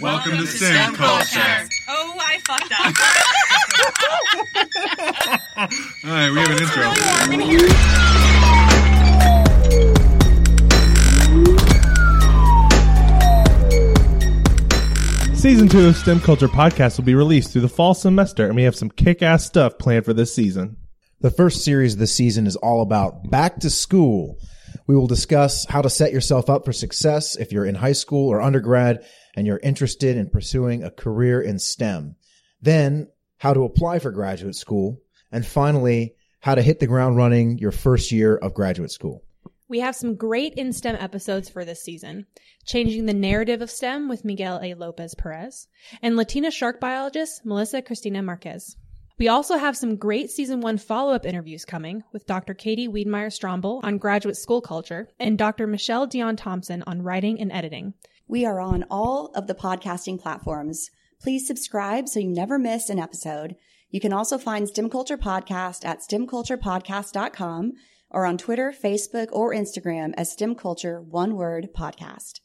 Welcome to STEM culture. Oh, I fucked up. All right, we have an intro. warm in here. Season two of STEM Culture Podcast will be released through the fall semester, and we have some kick ass stuff planned for this season. The first series of the season is all about back to school. We will discuss how to set yourself up for success if you're in high school or undergrad and you're interested in pursuing a career in STEM. Then, how to apply for graduate school. And finally, how to hit the ground running your first year of graduate school. We have some great in STEM episodes for this season. Changing the narrative of STEM with Miguel A. Lopez Perez and Latina shark biologist Melissa Cristina Marquez. We also have some great season one follow up interviews coming with Dr. Katie Wiedmeyer Stromble on graduate school culture and Dr. Michelle Dion Thompson on writing and editing. We are on all of the podcasting platforms. Please subscribe so you never miss an episode. You can also find STEM Culture Podcast at stemculturepodcast.com or on Twitter, Facebook, or Instagram as STEM Culture One Word Podcast.